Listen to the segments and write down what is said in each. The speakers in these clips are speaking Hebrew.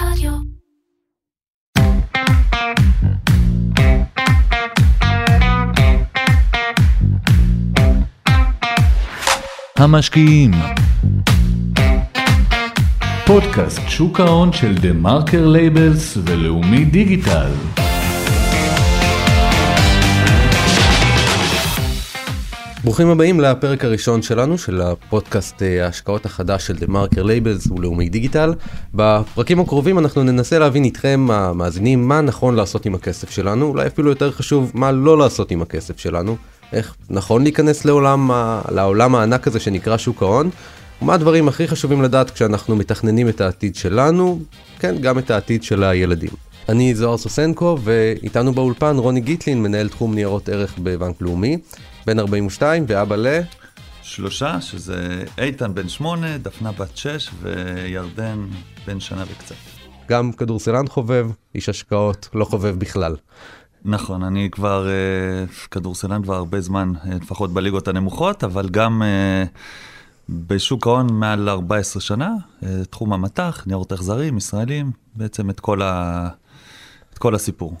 רדיו. המשקיעים פודקאסט שוק ההון של TheMarker Labels ולאומי דיגיטל ברוכים הבאים לפרק הראשון שלנו של הפודקאסט אה, ההשקעות החדש של TheMarker Labels ולאומי דיגיטל. בפרקים הקרובים אנחנו ננסה להבין איתכם המאזינים מה נכון לעשות עם הכסף שלנו, אולי אפילו יותר חשוב מה לא לעשות עם הכסף שלנו, איך נכון להיכנס לעולם, לעולם הענק הזה שנקרא שוק ההון, ומה הדברים הכי חשובים לדעת כשאנחנו מתכננים את העתיד שלנו, כן, גם את העתיד של הילדים. אני זוהר סוסנקו ואיתנו באולפן רוני גיטלין, מנהל תחום ניירות ערך בבנק לאומי, בן 42 ואבא ל... שלושה, שזה איתן בן שמונה, דפנה בת שש וירדן בן שנה וקצת. גם כדורסלן חובב, איש השקעות, לא חובב בכלל. נכון, אני כבר אה, כדורסלן כבר הרבה זמן, אה, לפחות בליגות הנמוכות, אבל גם אה, בשוק ההון מעל 14 שנה, אה, תחום המטח, ניירות החזרים, ישראלים, בעצם את כל, ה... את כל הסיפור.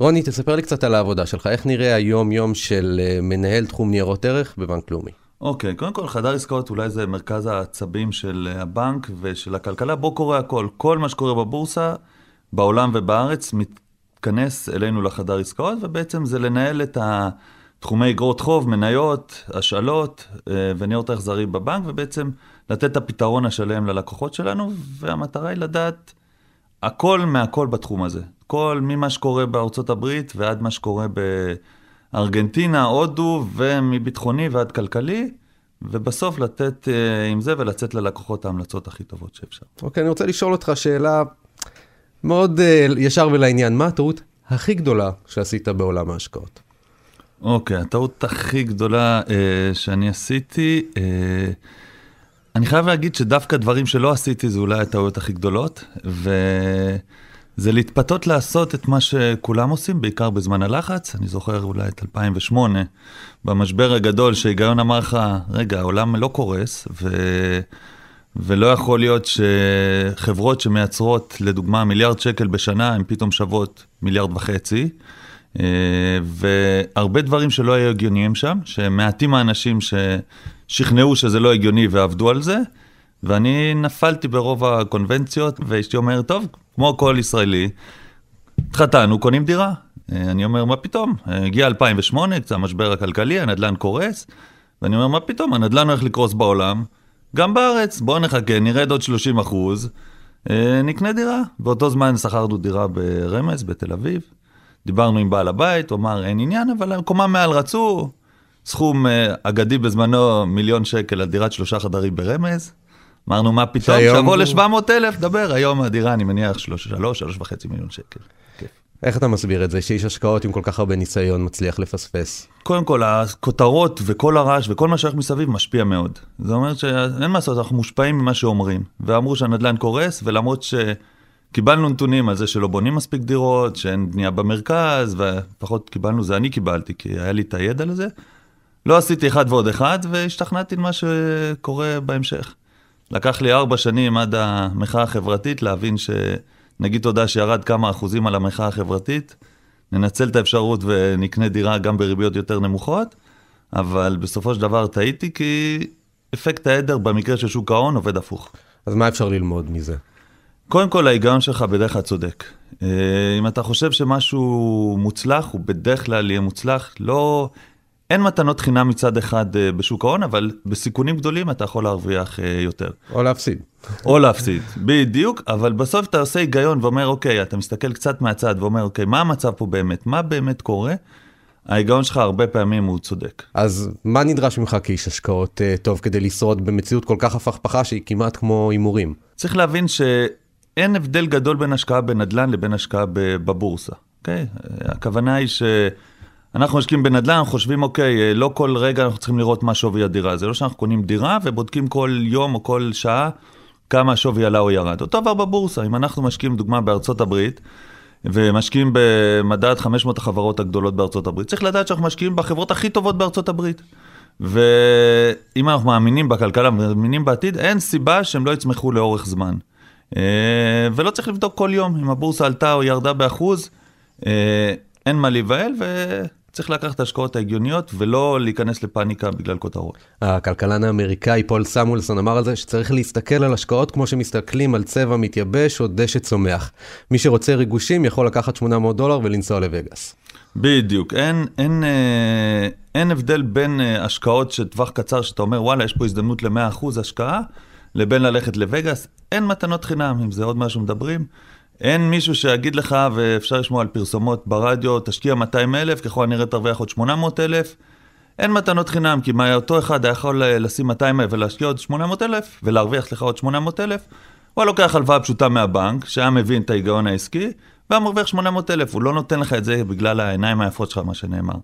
רוני, תספר לי קצת על העבודה שלך, איך נראה היום-יום של אה, מנהל תחום ניירות ערך בבנק לאומי? אוקיי, קודם כל, חדר עסקאות אולי זה מרכז העצבים של אה, הבנק ושל הכלכלה, בו קורה הכל. כל מה שקורה בבורסה, בעולם ובארץ, מתכנס אלינו לחדר עסקאות, ובעצם זה לנהל את התחומי אגרות חוב, מניות, השאלות אה, וניירות החזרים בבנק, ובעצם לתת את הפתרון השלם ללקוחות שלנו, והמטרה היא לדעת הכל מהכל בתחום הזה. כל ממה שקורה בארצות הברית ועד מה שקורה בארגנטינה, הודו, ומביטחוני ועד כלכלי, ובסוף לתת אה, עם זה ולצאת ללקוחות ההמלצות הכי טובות שאפשר. אוקיי, אני רוצה לשאול אותך שאלה מאוד אה, ישר ולעניין, מה הטעות הכי גדולה שעשית בעולם ההשקעות? אוקיי, הטעות הכי גדולה אה, שאני עשיתי, אה, אני חייב להגיד שדווקא דברים שלא עשיתי זה אולי הטעויות הכי גדולות, וזה להתפתות לעשות את מה שכולם עושים, בעיקר בזמן הלחץ. אני זוכר אולי את 2008, במשבר הגדול, שהיגיון אמר לך, רגע, העולם לא קורס, ו... ולא יכול להיות שחברות שמייצרות, לדוגמה, מיליארד שקל בשנה, הן פתאום שוות מיליארד וחצי. אה, והרבה דברים שלא היו הגיוניים שם, שמעטים האנשים ששכנעו שזה לא הגיוני ועבדו על זה, ואני נפלתי ברוב הקונבנציות, ואשתי אומרת, טוב, כמו כל ישראלי, התחתנו, קונים דירה. אה, אני אומר, מה פתאום? אה, הגיע 2008, זה המשבר הכלכלי, הנדל"ן קורס, ואני אומר, מה פתאום, הנדל"ן הולך לקרוס בעולם, גם בארץ, בואו נחכה, נרד עוד 30 אחוז, נקנה דירה. באותו זמן שכרנו דירה ברמז, בתל אביב. דיברנו עם בעל הבית, הוא אמר אין עניין, אבל הקומה מעל רצו, סכום אה, אגדי בזמנו מיליון שקל על דירת שלושה חדרים ברמז. אמרנו מה פתאום, הוא- ל-700 אלף, דבר, היום הדירה אני מניח שלוש, שלוש, שלוש וחצי מיליון שקל. כיף. איך אתה מסביר את זה שאיש השקעות עם כל כך הרבה ניסיון מצליח לפספס? קודם כל, הכותרות וכל הרעש וכל מה שהולך מסביב משפיע מאוד. זה אומר שאין מה לעשות, אנחנו מושפעים ממה שאומרים. ואמרו שהנדל"ן קורס, ולמרות שקיבלנו נתונים על זה שלא בונים מספיק דירות, שאין בנייה במרכז, ופחות קיבלנו, זה אני קיבלתי, כי היה לי את הידע לזה. לא עשיתי אחד ועוד אחד, והשתכנעתי למה שקורה בהמשך. לקח לי ארבע שנים עד המחאה החברתית להבין שנגיד תודה שירד כמה אחוזים על המחאה החברתית, ננצל את האפשרות ונקנה דירה גם בריביות יותר נמוכות, אבל בסופו של דבר טעיתי כי אפקט העדר במקרה של שוק ההון עובד הפוך. אז מה אפשר ללמוד מזה? קודם כל, ההיגיון שלך בדרך כלל צודק. אה, אם אתה חושב שמשהו מוצלח, הוא בדרך כלל יהיה מוצלח. לא... אין מתנות חינם מצד אחד אה, בשוק ההון, אבל בסיכונים גדולים אתה יכול להרוויח אה, יותר. או להפסיד. או להפסיד, בדיוק, אבל בסוף אתה עושה היגיון ואומר, אוקיי, אתה מסתכל קצת מהצד ואומר, אוקיי, מה המצב פה באמת? מה באמת קורה? ההיגיון שלך הרבה פעמים הוא צודק. אז מה נדרש ממך כאיש השקעות אה, טוב כדי לשרוד במציאות כל כך הפכפכה שהיא כמעט כמו הימורים? צריך להבין שאין הבדל גדול בין השקעה בנדל"ן לבין השקעה בבורסה, אוקיי? הכוונה היא שאנחנו משקיעים בנדל"ן, אנחנו חושבים, אוקיי, לא כל רגע אנחנו צריכים לראות מה שווי הדירה. זה לא שאנחנו קונים דירה ובודקים כל יום או כל שעה כמה השווי עלה או ירד. אותו דבר בבורסה, אם אנחנו משקיעים, דוגמה, בארצות הברית, ומשקיעים במדד 500 החברות הגדולות בארצות הברית, צריך לדעת שאנחנו משקיעים בחברות הכי טובות בארצות הברית. ואם אנחנו מאמינים בכלכלה ומאמינים בעתיד, אין סיבה שהם לא יצמחו לאורך זמן. אה, ולא צריך לבדוק כל יום אם הבורסה עלתה או ירדה באחוז, אה, אין מה להיבהל וצריך לקחת את ההשקעות ההגיוניות ולא להיכנס לפאניקה בגלל כותרות. הכלכלן האמריקאי פול סמואלסון אמר על זה שצריך להסתכל על השקעות כמו שמסתכלים על צבע מתייבש או דשא צומח. מי שרוצה ריגושים יכול לקחת 800 דולר ולנסוע לווגאס. בדיוק, אין, אין, אה, אין הבדל בין אה, השקעות של טווח קצר, שאתה אומר, וואלה, יש פה הזדמנות ל-100% השקעה, לבין ללכת לווגאס. אין מתנות חינם, אם זה עוד משהו מדברים. אין מישהו שיגיד לך, ואפשר לשמוע על פרסומות ברדיו, תשקיע 200 אלף, ככל הנראה תרוויח עוד 800 אלף. אין מתנות חינם, כי אותו אחד היה יכול לשים 200 אלף ולהשקיע עוד 800 אלף, ולהרוויח סליחה עוד 800 אלף, הוא היה לוקח הלוואה פשוטה מהבנק, שהיה מבין את ההיגיון העסקי, והיה מרוויח 800 אלף, הוא לא נותן לך את זה בגלל העיניים היפות שלך, מה שנאמר.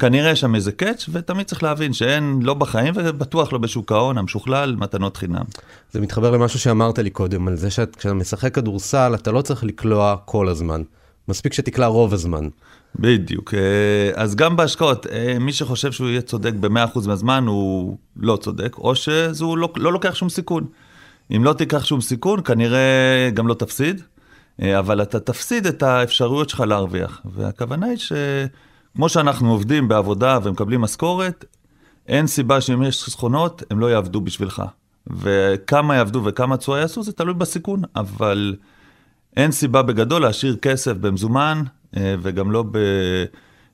כנראה יש שם איזה קאץ', ותמיד צריך להבין שאין, לא בחיים, ובטוח לא בשוק ההון, המשוכלל, מתנות חינם. זה מתחבר למשהו שאמרת לי קודם, על זה שכשאתה משחק כדורסל, אתה לא צריך לקלוע כל הזמן. מספיק שתקלע רוב הזמן. בדיוק. אה, אז גם בהשקעות, אה, מי שחושב שהוא יהיה צודק ב-100% מהזמן, הוא לא צודק, או שהוא לא, לא לוקח שום סיכון. אם לא תיקח שום סיכון, כנראה גם לא תפסיד, אה, אבל אתה תפסיד את האפשרויות שלך להרוויח. והכוונה היא שכמו שאנחנו עובדים בעבודה ומקבלים משכורת, אין סיבה שאם יש חסכונות, הם לא יעבדו בשבילך. וכמה יעבדו וכמה תשואה יעשו, זה תלוי בסיכון, אבל אין סיבה בגדול להשאיר כסף במזומן, אה, וגם לא, ב...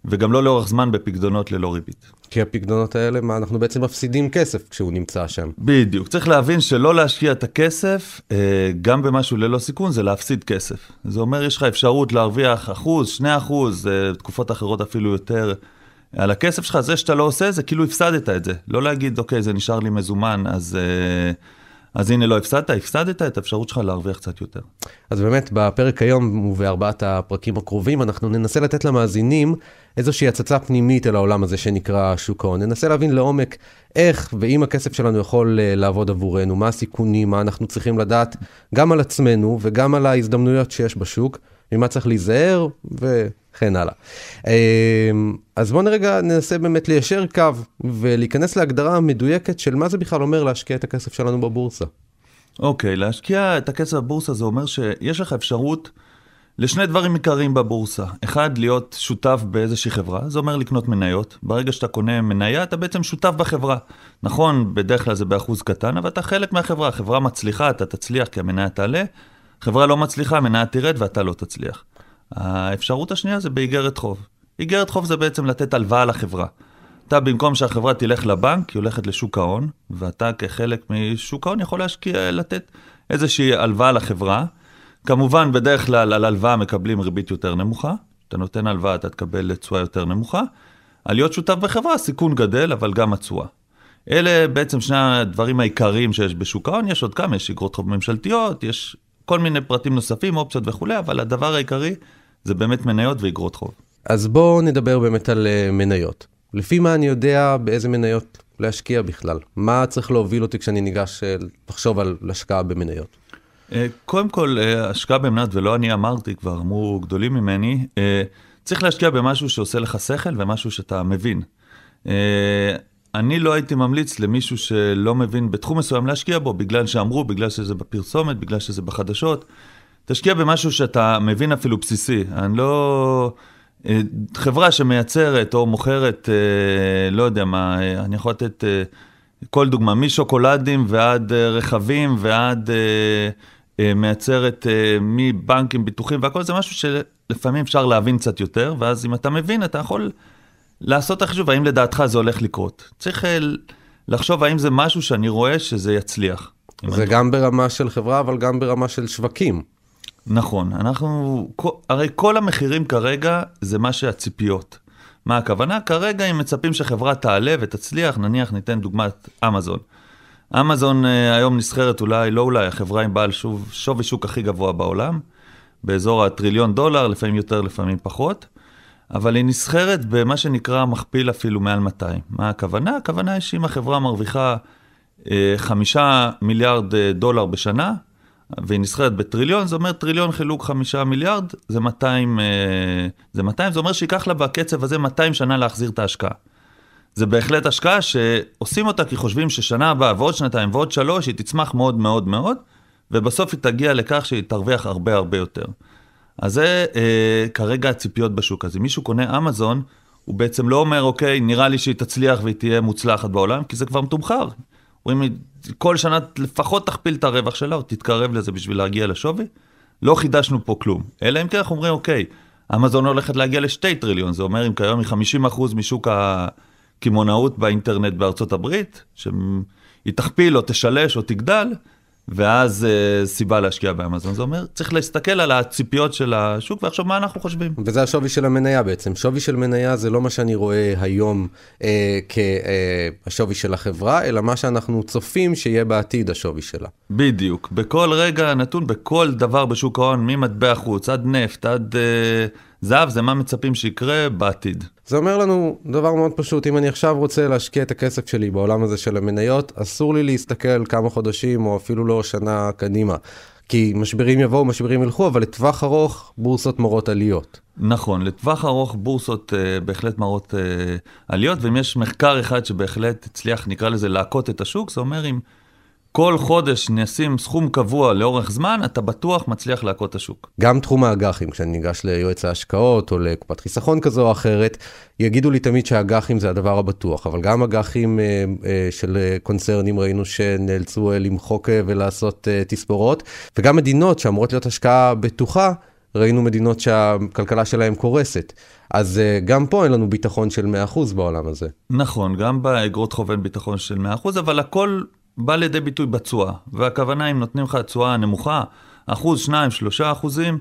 וגם לא לאורך זמן בפקדונות ללא ריבית. כי הפקדונות האלה, מה, אנחנו בעצם מפסידים כסף כשהוא נמצא שם. בדיוק. צריך להבין שלא להשקיע את הכסף, אה, גם במשהו ללא סיכון, זה להפסיד כסף. זה אומר, יש לך אפשרות להרוויח אחוז, שני אחוז, אה, תקופות אחרות אפילו יותר. על הכסף שלך, זה שאתה לא עושה, זה כאילו הפסדת את זה. לא להגיד, אוקיי, זה נשאר לי מזומן, אז... אז הנה לא הפסדת, הפסדת את האפשרות שלך להרוויח קצת יותר. אז באמת, בפרק היום ובארבעת הפרקים הקרובים, אנחנו ננסה לתת למאזינים איזושהי הצצה פנימית אל העולם הזה שנקרא שוק ההון. ננסה להבין לעומק איך ואם הכסף שלנו יכול אה, לעבוד עבורנו, מה הסיכונים, מה אנחנו צריכים לדעת גם על עצמנו וגם על ההזדמנויות שיש בשוק, ממה צריך להיזהר וכן הלאה. אמ, אז בואו נרגע ננסה באמת ליישר קו ולהיכנס להגדרה המדויקת של מה זה בכלל אומר להשקיע את הכסף שלנו בבורסה. אוקיי, okay, להשקיע את הכסף בבורסה זה אומר שיש לך אפשרות לשני דברים עיקריים בבורסה. אחד, להיות שותף באיזושהי חברה, זה אומר לקנות מניות. ברגע שאתה קונה מניה, אתה בעצם שותף בחברה. נכון, בדרך כלל זה באחוז קטן, אבל אתה חלק מהחברה. החברה מצליחה, אתה תצליח כי המניה תעלה. חברה לא מצליחה, המניה תרד ואתה לא תצליח. האפשרות השנייה זה באיגרת חוב. איגרת חוב זה בעצם לתת הלוואה לחברה. אתה, במקום שהחברה תלך לבנק, היא הולכת לשוק ההון, ואתה כחלק משוק ההון יכול להשקיע, לתת איזושהי הלוואה לחברה. כמובן, בדרך כלל על הלוואה מקבלים ריבית יותר נמוכה. אתה נותן הלוואה, אתה תקבל תשואה יותר נמוכה. על להיות שותף בחברה, הסיכון גדל, אבל גם התשואה. אלה בעצם שני הדברים העיקריים שיש בשוק ההון, יש עוד כמה, יש אגרות חוב ממשלתיות, יש כל מיני פרטים נוספים, אופציות וכולי, אבל הדבר העיקרי זה באמת מניות ואגרות חוב. אז בואו נדבר באמת על uh, מניות. לפי מה אני יודע באיזה מניות להשקיע בכלל? מה צריך להוביל אותי כשאני ניגש uh, לחשוב על השקעה במניות? Uh, קודם כל, השקעה במניות, ולא אני אמרתי, כבר אמרו גדולים ממני, צריך להשקיע במשהו שעושה לך שכל ומשהו שאתה מבין. אני לא הייתי ממליץ למישהו שלא מבין בתחום מסוים להשקיע בו, בגלל שאמרו, בגלל שזה בפרסומת, בגלל שזה בחדשות. תשקיע במשהו שאתה מבין אפילו בסיסי. אני לא... אה, חברה שמייצרת או מוכרת, אה, לא יודע מה, אה, אני יכול לתת כל דוגמה, משוקולדים ועד רכבים ועד מייצרת מבנקים, ביטוחים והכל, זה משהו שלפעמים אפשר להבין קצת יותר, ואז אם אתה מבין, אתה יכול לעשות את החישוב, האם לדעתך זה הולך לקרות. צריך לחשוב האם זה משהו שאני רואה שזה יצליח. זה גם ברמה של חברה, אבל גם ברמה של שווקים. נכון, אנחנו, הרי כל המחירים כרגע זה מה שהציפיות. מה הכוונה? כרגע אם מצפים שחברה תעלה ותצליח, נניח ניתן דוגמת אמזון. אמזון אה, היום נסחרת אולי, לא אולי, החברה עם בעל שוב, שווי שוק הכי גבוה בעולם, באזור הטריליון דולר, לפעמים יותר, לפעמים פחות, אבל היא נסחרת במה שנקרא מכפיל אפילו מעל 200. מה הכוונה? הכוונה היא שאם החברה מרוויחה אה, חמישה מיליארד אה, דולר בשנה, והיא נסחרת בטריליון, זה אומר טריליון חילוק חמישה מיליארד, זה 200, אה, זה 200, זה אומר שייקח לה בקצב הזה 200 שנה להחזיר את ההשקעה. זה בהחלט השקעה שעושים אותה כי חושבים ששנה הבאה ועוד שנתיים ועוד שלוש, היא תצמח מאוד מאוד מאוד, ובסוף היא תגיע לכך שהיא תרוויח הרבה הרבה יותר. אז זה אה, כרגע הציפיות בשוק. אז אם מישהו קונה אמזון, הוא בעצם לא אומר, אוקיי, נראה לי שהיא תצליח והיא תהיה מוצלחת בעולם, כי זה כבר מתומחר. אומרים, כל שנה לפחות תכפיל את הרווח שלה, או תתקרב לזה בשביל להגיע לשווי. לא חידשנו פה כלום. אלא אם כן אנחנו אומרים, אוקיי, אמזון הולכת להגיע לשתי טריליון, זה אומר אם כיום היא 50% משוק הקמעונאות באינטרנט בארצות הברית, שהיא תכפיל או תשלש או תגדל, ואז uh, סיבה להשקיע באמזון. זה אומר, צריך להסתכל על הציפיות של השוק ועכשיו מה אנחנו חושבים. וזה השווי של המניה בעצם. שווי של מניה זה לא מה שאני רואה היום אה, כהשווי אה, של החברה, אלא מה שאנחנו צופים שיהיה בעתיד השווי שלה. בדיוק. בכל רגע נתון, בכל דבר בשוק ההון, ממטבע חוץ עד נפט, עד... אה, זהב זה מה מצפים שיקרה בעתיד. זה אומר לנו דבר מאוד פשוט, אם אני עכשיו רוצה להשקיע את הכסף שלי בעולם הזה של המניות, אסור לי להסתכל כמה חודשים או אפילו לא שנה קדימה. כי משברים יבואו, משברים ילכו, אבל לטווח ארוך בורסות מורות עליות. נכון, לטווח ארוך בורסות uh, בהחלט מראות uh, עליות, ואם יש מחקר אחד שבהחלט הצליח, נקרא לזה, להכות את השוק, זה אומר אם כל חודש נשים סכום קבוע לאורך זמן, אתה בטוח מצליח להכות את השוק. גם תחום האג"חים, כשאני ניגש ליועץ ההשקעות או לקופת חיסכון כזו או אחרת, יגידו לי תמיד שהאג"חים זה הדבר הבטוח, אבל גם אג"חים אה, אה, של קונצרנים ראינו שנאלצו אה, למחוק אה, ולעשות אה, תספורות, וגם מדינות שאמורות להיות השקעה בטוחה, ראינו מדינות שהכלכלה שלהן קורסת. אז uh, גם פה אין לנו ביטחון של 100% בעולם הזה. נכון, גם באגרות חוב אין ביטחון של 100%, אבל הכל בא לידי ביטוי בתשואה, והכוונה אם נותנים לך תשואה נמוכה, אחוז, שניים, שלושה אחוזים,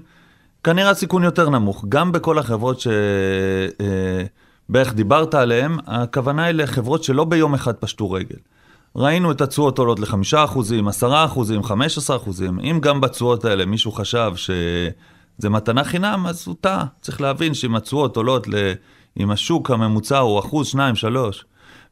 כנראה סיכון יותר נמוך. גם בכל החברות שבערך אה, דיברת עליהן, הכוונה היא לחברות שלא ביום אחד פשטו רגל. ראינו את התשואות עולות לחמישה אחוזים, עשרה אחוזים, חמש עשרה אחוזים. אם גם בתשואות האלה מישהו חשב שזה מתנה חינם, אז הוא טעה. צריך להבין שאם התשואות עולות. אם השוק הממוצע הוא אחוז, שניים, שלוש,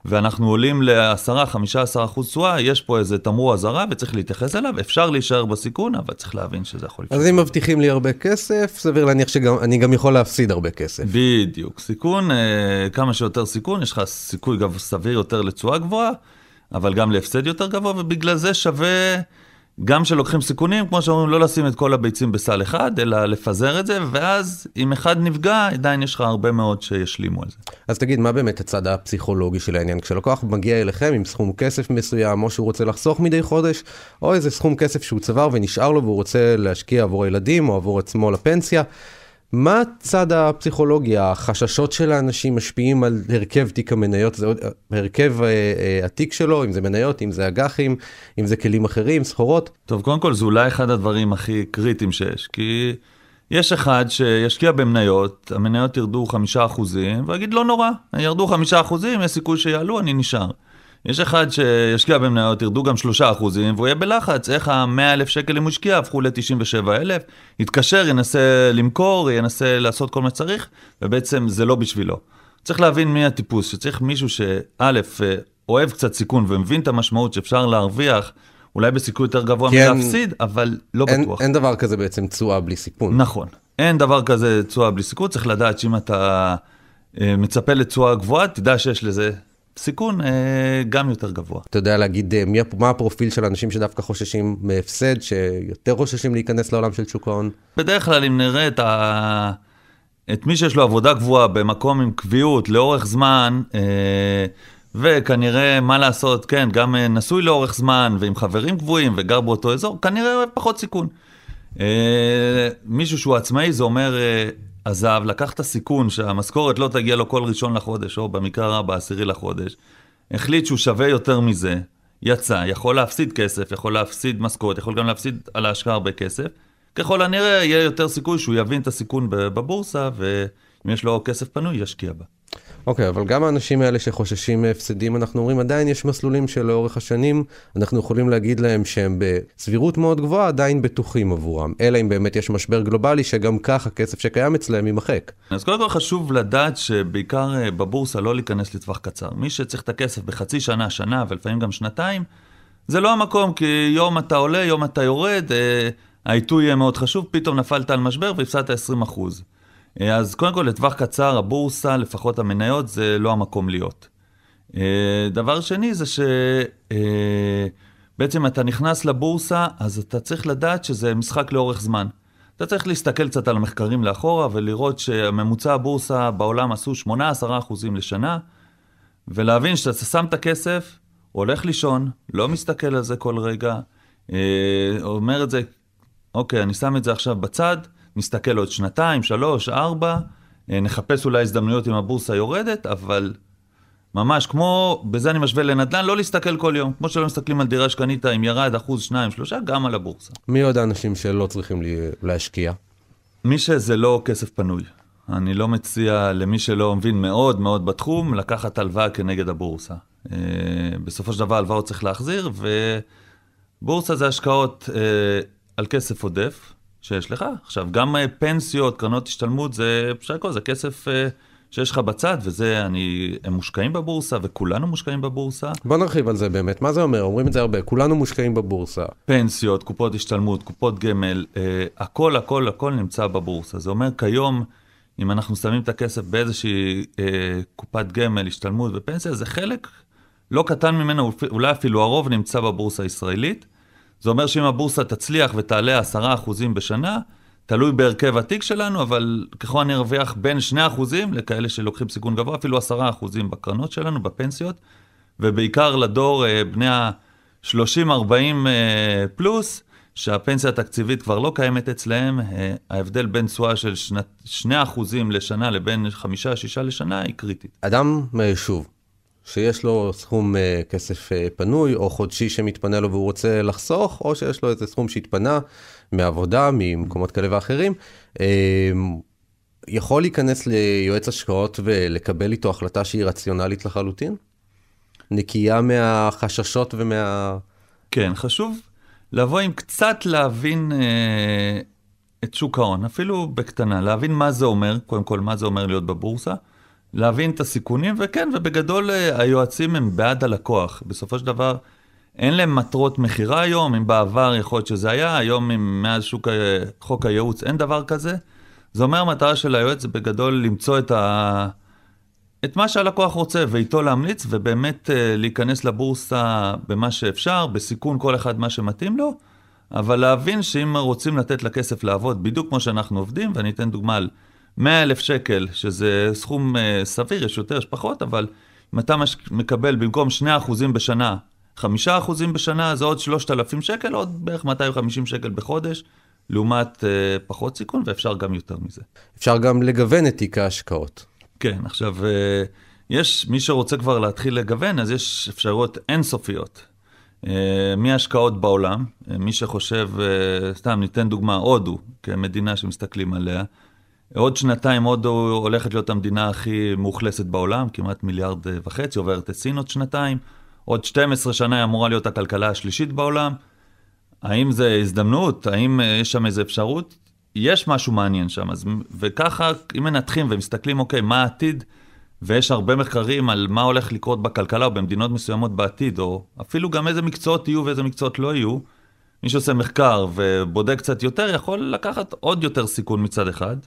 ואנחנו עולים ל-10-15% תשואה, יש פה איזה תמרור אזהרה וצריך להתייחס אליו, אפשר להישאר בסיכון, אבל צריך להבין שזה יכול לקרות. אז אם מבטיחים לי הרבה כסף, סביר להניח שאני גם יכול להפסיד הרבה כסף. בדיוק, סיכון, אה, כמה שיותר סיכון, יש לך סיכוי סביר יותר לתשואה גבוהה, אבל גם להפסד יותר גבוה, ובגלל זה שווה... גם כשלוקחים סיכונים, כמו שאומרים, לא לשים את כל הביצים בסל אחד, אלא לפזר את זה, ואז אם אחד נפגע, עדיין יש לך הרבה מאוד שישלימו על זה. אז תגיד, מה באמת הצד הפסיכולוגי של העניין? כשלקוח מגיע אליכם עם סכום כסף מסוים, או שהוא רוצה לחסוך מדי חודש, או איזה סכום כסף שהוא צבר ונשאר לו והוא רוצה להשקיע עבור הילדים או עבור עצמו לפנסיה, מה הצד הפסיכולוגי, החששות של האנשים משפיעים על הרכב תיק המניות, זה הרכב אה, אה, התיק שלו, אם זה מניות, אם זה אג"חים, אם זה כלים אחרים, סחורות? טוב, קודם כל זה אולי אחד הדברים הכי קריטיים שיש, כי יש אחד שישקיע במניות, המניות ירדו חמישה אחוזים, ויגיד לא נורא, ירדו חמישה אחוזים, יש סיכוי שיעלו, אני נשאר. יש אחד שישקיע במניות, ירדו גם שלושה אחוזים, והוא יהיה בלחץ, איך ה-100 אלף שקל אם הוא השקיע הפכו ל-97 אלף, יתקשר, ינסה למכור, ינסה לעשות כל מה שצריך, ובעצם זה לא בשבילו. צריך להבין מי הטיפוס, שצריך מישהו שא', אוהב קצת סיכון ומבין את המשמעות שאפשר להרוויח, אולי בסיכוי יותר גבוה כן, מלהפסיד, אבל לא אין, בטוח. אין דבר כזה בעצם תשואה בלי סיכון. נכון, אין דבר כזה תשואה בלי סיכון, צריך לדעת שאם אתה אה, מצפה לתשואה גבוהה, תדע שיש לזה סיכון אה, גם יותר גבוה. אתה יודע להגיד אה, מי, מה הפרופיל של אנשים שדווקא חוששים מהפסד, שיותר חוששים להיכנס לעולם של שוק ההון? בדרך כלל אם נראה את, ה... את מי שיש לו עבודה גבוהה במקום עם קביעות לאורך זמן, אה, וכנראה, מה לעשות, כן, גם אה, נשוי לאורך זמן, ועם חברים קבועים, וגר באותו אזור, כנראה פחות סיכון. אה, מישהו שהוא עצמאי, זה אומר... עזב, לקח את הסיכון שהמשכורת לא תגיע לו כל ראשון לחודש, או במקרה הרע בעשירי לחודש, החליט שהוא שווה יותר מזה, יצא, יכול להפסיד כסף, יכול להפסיד משכורת, יכול גם להפסיד על ההשקעה הרבה כסף. ככל הנראה יהיה יותר סיכוי שהוא יבין את הסיכון בבורסה, ואם יש לו כסף פנוי, ישקיע בה. אוקיי, okay, אבל גם האנשים האלה שחוששים מהפסדים, אנחנו אומרים עדיין יש מסלולים שלאורך השנים אנחנו יכולים להגיד להם שהם בסבירות מאוד גבוהה עדיין בטוחים עבורם, אלא אם באמת יש משבר גלובלי שגם כך הכסף שקיים אצלם יימחק. אז קודם כל חשוב לדעת שבעיקר אה, בבורסה לא להיכנס לטווח קצר. מי שצריך את הכסף בחצי שנה, שנה ולפעמים גם שנתיים, זה לא המקום, כי יום אתה עולה, יום אתה יורד, אה, העיתוי יהיה מאוד חשוב, פתאום נפלת על משבר והפסדת 20 אחוז. אה, אז קודם כל, לטווח קצר, הבורסה, לפחות המניות, זה לא המקום להיות. אה, דבר שני זה בעצם אתה נכנס לבורסה, אז אתה צריך לדעת שזה משחק לאורך זמן. אתה צריך להסתכל קצת על המחקרים לאחורה ולראות שהממוצע הבורסה בעולם עשו 8-10 אחוזים לשנה, ולהבין שאתה שם את הכסף, הולך לישון, לא מסתכל על זה כל רגע, אה, אומר את זה, אוקיי, אני שם את זה עכשיו בצד, נסתכל עוד שנתיים, שלוש, ארבע, אה, נחפש אולי הזדמנויות אם הבורסה יורדת, אבל ממש כמו, בזה אני משווה לנדל"ן, לא להסתכל כל יום. כמו שלא מסתכלים על דירה שקנית, אם ירד אחוז, שניים, שלושה, גם על הבורסה. מי עוד האנשים שלא צריכים להשקיע? מי שזה לא כסף פנוי. אני לא מציע למי שלא מבין מאוד מאוד בתחום, לקחת הלוואה כנגד הבורסה. אה, בסופו של דבר הלוואות צריך להחזיר, ובורסה זה השקעות אה, על כסף עודף שיש לך. עכשיו, גם אה, פנסיות, קרנות השתלמות, זה, אפשר זה כסף... שיש לך בצד, וזה, אני, הם מושקעים בבורסה, וכולנו מושקעים בבורסה. בוא נרחיב על זה באמת, מה זה אומר? אומרים את זה הרבה, כולנו מושקעים בבורסה. פנסיות, קופות השתלמות, קופות גמל, אה, הכל, הכל, הכל נמצא בבורסה. זה אומר כיום, אם אנחנו שמים את הכסף באיזושהי אה, קופת גמל, השתלמות ופנסיה, זה חלק לא קטן ממנו, אולי אפילו הרוב נמצא בבורסה הישראלית. זה אומר שאם הבורסה תצליח ותעלה 10% בשנה, תלוי בהרכב התיק שלנו, אבל ככל אני ארוויח בין 2% לכאלה שלוקחים סיכון גבוה, אפילו 10% בקרנות שלנו, בפנסיות, ובעיקר לדור אה, בני ה-30-40 אה, פלוס, שהפנסיה התקציבית כבר לא קיימת אצלהם, אה, ההבדל בין תשואה של 2% לשנה לבין 5-6 לשנה היא קריטית. אדם מהיישוב, שיש לו סכום uh, כסף uh, פנוי או חודשי שמתפנה לו והוא רוצה לחסוך, או שיש לו איזה סכום שהתפנה מעבודה, ממקומות כאלה ואחרים, uh, יכול להיכנס ליועץ השקעות ולקבל איתו החלטה שהיא רציונלית לחלוטין? נקייה מהחששות ומה... כן, חשוב לבוא עם קצת להבין uh, את שוק ההון, אפילו בקטנה, להבין מה זה אומר, קודם כל מה זה אומר להיות בבורסה. להבין את הסיכונים, וכן, ובגדול אה, היועצים הם בעד הלקוח. בסופו של דבר, אין להם מטרות מכירה היום, אם בעבר יכול להיות שזה היה, היום אם מאז שוק, חוק הייעוץ אין דבר כזה. זה אומר המטרה של היועץ זה בגדול למצוא את, ה... את מה שהלקוח רוצה ואיתו להמליץ, ובאמת אה, להיכנס לבורסה במה שאפשר, בסיכון כל אחד מה שמתאים לו, אבל להבין שאם רוצים לתת לכסף לעבוד בדיוק כמו שאנחנו עובדים, ואני אתן דוגמה על 100 אלף שקל, שזה סכום uh, סביר, יש יותר, יש פחות, אבל אם אתה מש... מקבל במקום 2% בשנה, 5% בשנה, זה עוד 3,000 שקל, עוד בערך 250 שקל בחודש, לעומת uh, פחות סיכון, ואפשר גם יותר מזה. אפשר גם לגוון את תיק ההשקעות. כן, עכשיו, uh, יש, מי שרוצה כבר להתחיל לגוון, אז יש אפשרויות אינסופיות. Uh, מהשקעות בעולם, uh, מי שחושב, uh, סתם ניתן דוגמה, הודו, כמדינה שמסתכלים עליה, עוד שנתיים הודו הולכת להיות המדינה הכי מאוכלסת בעולם, כמעט מיליארד וחצי, עוברת את סין עוד שנתיים. עוד 12 שנה היא אמורה להיות הכלכלה השלישית בעולם. האם זה הזדמנות? האם יש שם איזו אפשרות? יש משהו מעניין שם. אז, וככה, אם מנתחים ומסתכלים, אוקיי, מה העתיד? ויש הרבה מחקרים על מה הולך לקרות בכלכלה או במדינות מסוימות בעתיד, או אפילו גם איזה מקצועות יהיו ואיזה מקצועות לא יהיו. מי שעושה מחקר ובודק קצת יותר, יכול לקחת עוד יותר סיכון מצד אחד,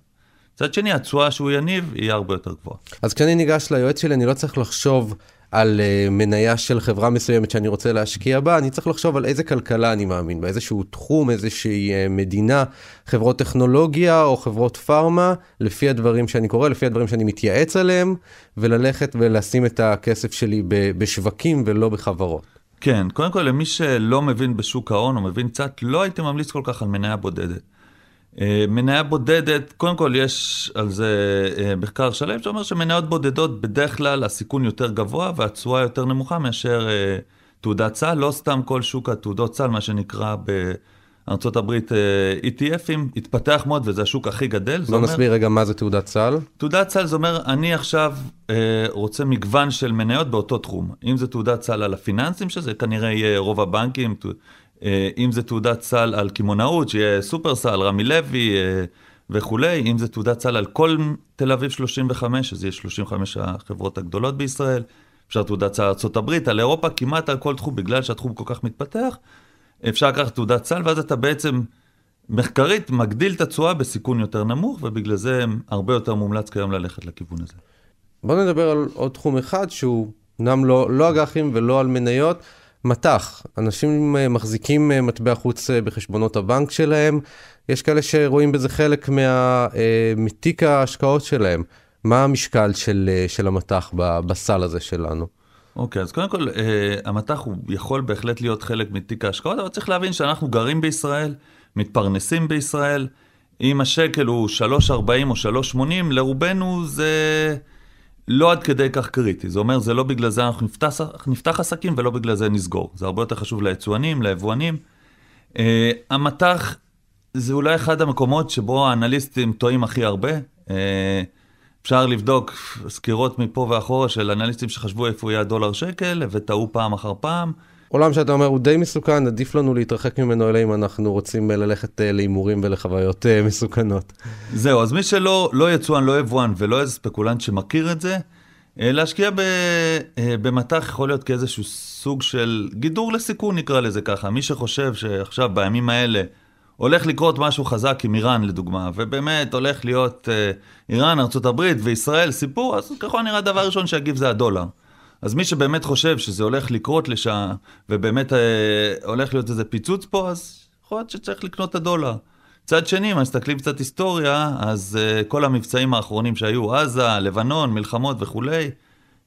מצד שני, התשואה שהוא יניב היא הרבה יותר גבוהה. אז כשאני ניגש ליועץ שלי, אני לא צריך לחשוב על uh, מניה של חברה מסוימת שאני רוצה להשקיע בה, אני צריך לחשוב על איזה כלכלה אני מאמין בה, איזשהו תחום, איזושהי uh, מדינה, חברות טכנולוגיה או חברות פארמה, לפי הדברים שאני קורא, לפי הדברים שאני מתייעץ עליהם, וללכת ולשים את הכסף שלי בשווקים ולא בחברות. כן, קודם כל למי שלא מבין בשוק ההון או מבין קצת, לא הייתי ממליץ כל כך על מניה בודדת. אה, מניה בודדת, קודם כל יש על זה אה, מחקר שלם שאומר שמניות בודדות בדרך כלל הסיכון יותר גבוה והתשואה יותר נמוכה מאשר אה, תעודת סל, לא סתם כל שוק התעודות סל, מה שנקרא בארה"ב ETFים, התפתח מאוד וזה השוק הכי גדל. בוא נסביר רגע מה זה תעודת סל. תעודת סל זה אומר, אני עכשיו רוצה מגוון של מניות באותו תחום. אם זה תעודת סל על הפיננסים, שזה כנראה יהיה רוב הבנקים, אה, אם זה תעודת סל על קמעונאות, שיהיה סופרסל, רמי לוי אה, וכולי, אם זה תעודת סל על כל תל אביב 35, אז יש 35 החברות הגדולות בישראל, אפשר תעודת סל על ארה"ב, על אירופה, כמעט על כל תחום, בגלל שהתחום כל כך מתפתח, אפשר לקחת תעודת סל, ואז אתה בעצם מחקרית מגדיל את התשואה בסיכון יותר נמוך, ובגלל זה הרבה יותר מומלץ כיום ללכת לכיוון הזה. בוא נדבר על עוד תחום אחד שהוא אמנם לא, לא אג"חים ולא על מניות, מטח, אנשים אה, מחזיקים אה, מטבע חוץ אה, בחשבונות הבנק שלהם, יש כאלה שרואים בזה חלק מה, מתיק ההשקעות שלהם. מה המשקל של, של המטח בסל הזה שלנו? אוקיי, okay, אז קודם כל, המטח הוא יכול בהחלט להיות חלק מתיק ההשקעות, אבל צריך להבין שאנחנו גרים בישראל, מתפרנסים בישראל. אם השקל הוא 3.40 או 3.80, לרובנו זה... לא עד כדי כך קריטי. זה אומר, זה לא בגלל זה אנחנו נפתח, נפתח עסקים ולא בגלל זה נסגור. זה הרבה יותר חשוב ליצואנים, ליבואנים. Uh, המטח זה אולי אחד המקומות שבו האנליסטים טועים הכי הרבה. Uh, אפשר לבדוק סקירות מפה ואחורה של אנליסטים שחשבו איפה יהיה הדולר שקל, וטעו פעם אחר פעם. עולם שאתה אומר הוא די מסוכן, עדיף לנו להתרחק ממנו אלא אם אנחנו רוצים ללכת אה, להימורים ולחוויות אה, מסוכנות. זהו, אז מי שלא לא יצואן, לא יבואן ולא איזה ספקולנט שמכיר את זה, אה, להשקיע ב, במטח יכול להיות כאיזשהו סוג של גידור לסיכון נקרא לזה ככה. מי שחושב שעכשיו בימים האלה הולך לקרות משהו חזק עם איראן לדוגמה, ובאמת הולך להיות איראן, ארה"ב וישראל סיפור, אז ככל הנראה הדבר הראשון שיגיב זה הדולר. אז מי שבאמת חושב שזה הולך לקרות לשם, ובאמת אה, הולך להיות איזה פיצוץ פה, אז יכול להיות שצריך לקנות את הדולר. צד שני, אם מסתכלים קצת היסטוריה, אז אה, כל המבצעים האחרונים שהיו, עזה, לבנון, מלחמות וכולי,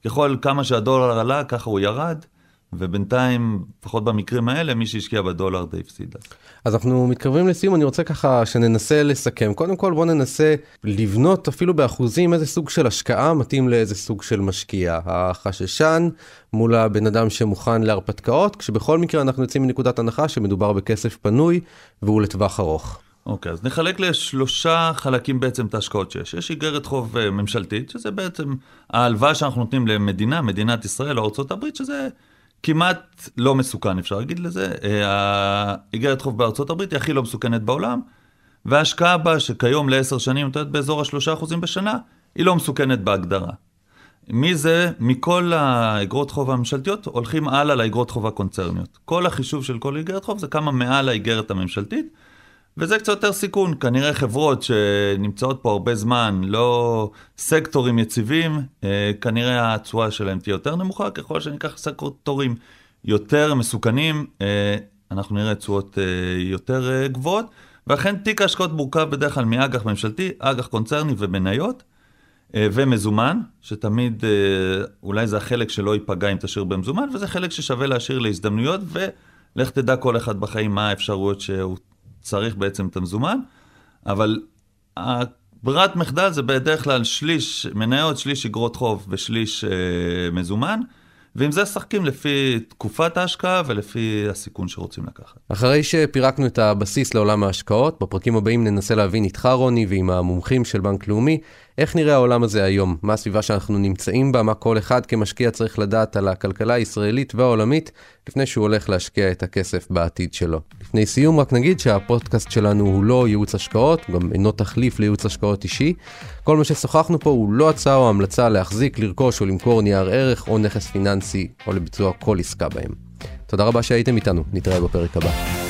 ככל כמה שהדולר עלה, ככה הוא ירד. ובינתיים, לפחות במקרים האלה, מי שהשקיע בדולר די הפסיד. אז אנחנו מתקרבים לסיום, אני רוצה ככה שננסה לסכם. קודם כל בוא ננסה לבנות אפילו באחוזים איזה סוג של השקעה מתאים לאיזה סוג של משקיע. החששן מול הבן אדם שמוכן להרפתקאות, כשבכל מקרה אנחנו יוצאים מנקודת הנחה שמדובר בכסף פנוי והוא לטווח ארוך. אוקיי, okay, אז נחלק לשלושה חלקים בעצם את ההשקעות שיש. יש איגרת חוב אה, ממשלתית, שזה בעצם ההלוואה שאנחנו נותנים למדינה, מדינת ישראל או ארה"ב, שזה כמעט לא מסוכן, אפשר להגיד לזה. אה, האיגרת חוב בארצות הברית היא הכי לא מסוכנת בעולם, וההשקעה בה, שכיום לעשר שנים נותנת באזור השלושה אחוזים בשנה, היא לא מסוכנת בהגדרה. מזה, מכל האיגרות חוב הממשלתיות, הולכים הלאה לאיגרות חוב הקונצרניות. כל החישוב של כל איגרת חוב זה כמה מעל האיגרת הממשלתית, וזה קצת יותר סיכון, כנראה חברות שנמצאות פה הרבה זמן, לא סקטורים יציבים, אה, כנראה התשואה שלהם תהיה יותר נמוכה, ככל שניקח סקטורים יותר מסוכנים, אה, אנחנו נראה תשואות אה, יותר גבוהות, ואכן תיק ההשקעות מורכב בדרך כלל מאג"ח ממשלתי, אג"ח קונצרני ומניות, ומזומן, שתמיד אולי זה החלק שלא ייפגע אם תשאיר במזומן, וזה חלק ששווה להשאיר להזדמנויות, ולך תדע כל אחד בחיים מה האפשרויות שהוא צריך בעצם את המזומן, אבל ברירת מחדל זה בדרך כלל שליש מניות, שליש אגרות חוב ושליש אה, מזומן. ועם זה שחקים לפי תקופת ההשקעה ולפי הסיכון שרוצים לקחת. אחרי שפירקנו את הבסיס לעולם ההשקעות, בפרקים הבאים ננסה להבין איתך רוני ועם המומחים של בנק לאומי, איך נראה העולם הזה היום, מה הסביבה שאנחנו נמצאים בה, מה כל אחד כמשקיע צריך לדעת על הכלכלה הישראלית והעולמית, לפני שהוא הולך להשקיע את הכסף בעתיד שלו. לפני סיום רק נגיד שהפודקאסט שלנו הוא לא ייעוץ השקעות, הוא גם אינו תחליף לייעוץ השקעות אישי. כל מה ששוחחנו פה הוא לא הצעה או המלצה להחזיק, לרכוש או למכור נייר ערך או נכס פיננסי או לביצוע כל עסקה בהם. תודה רבה שהייתם איתנו, נתראה בפרק הבא.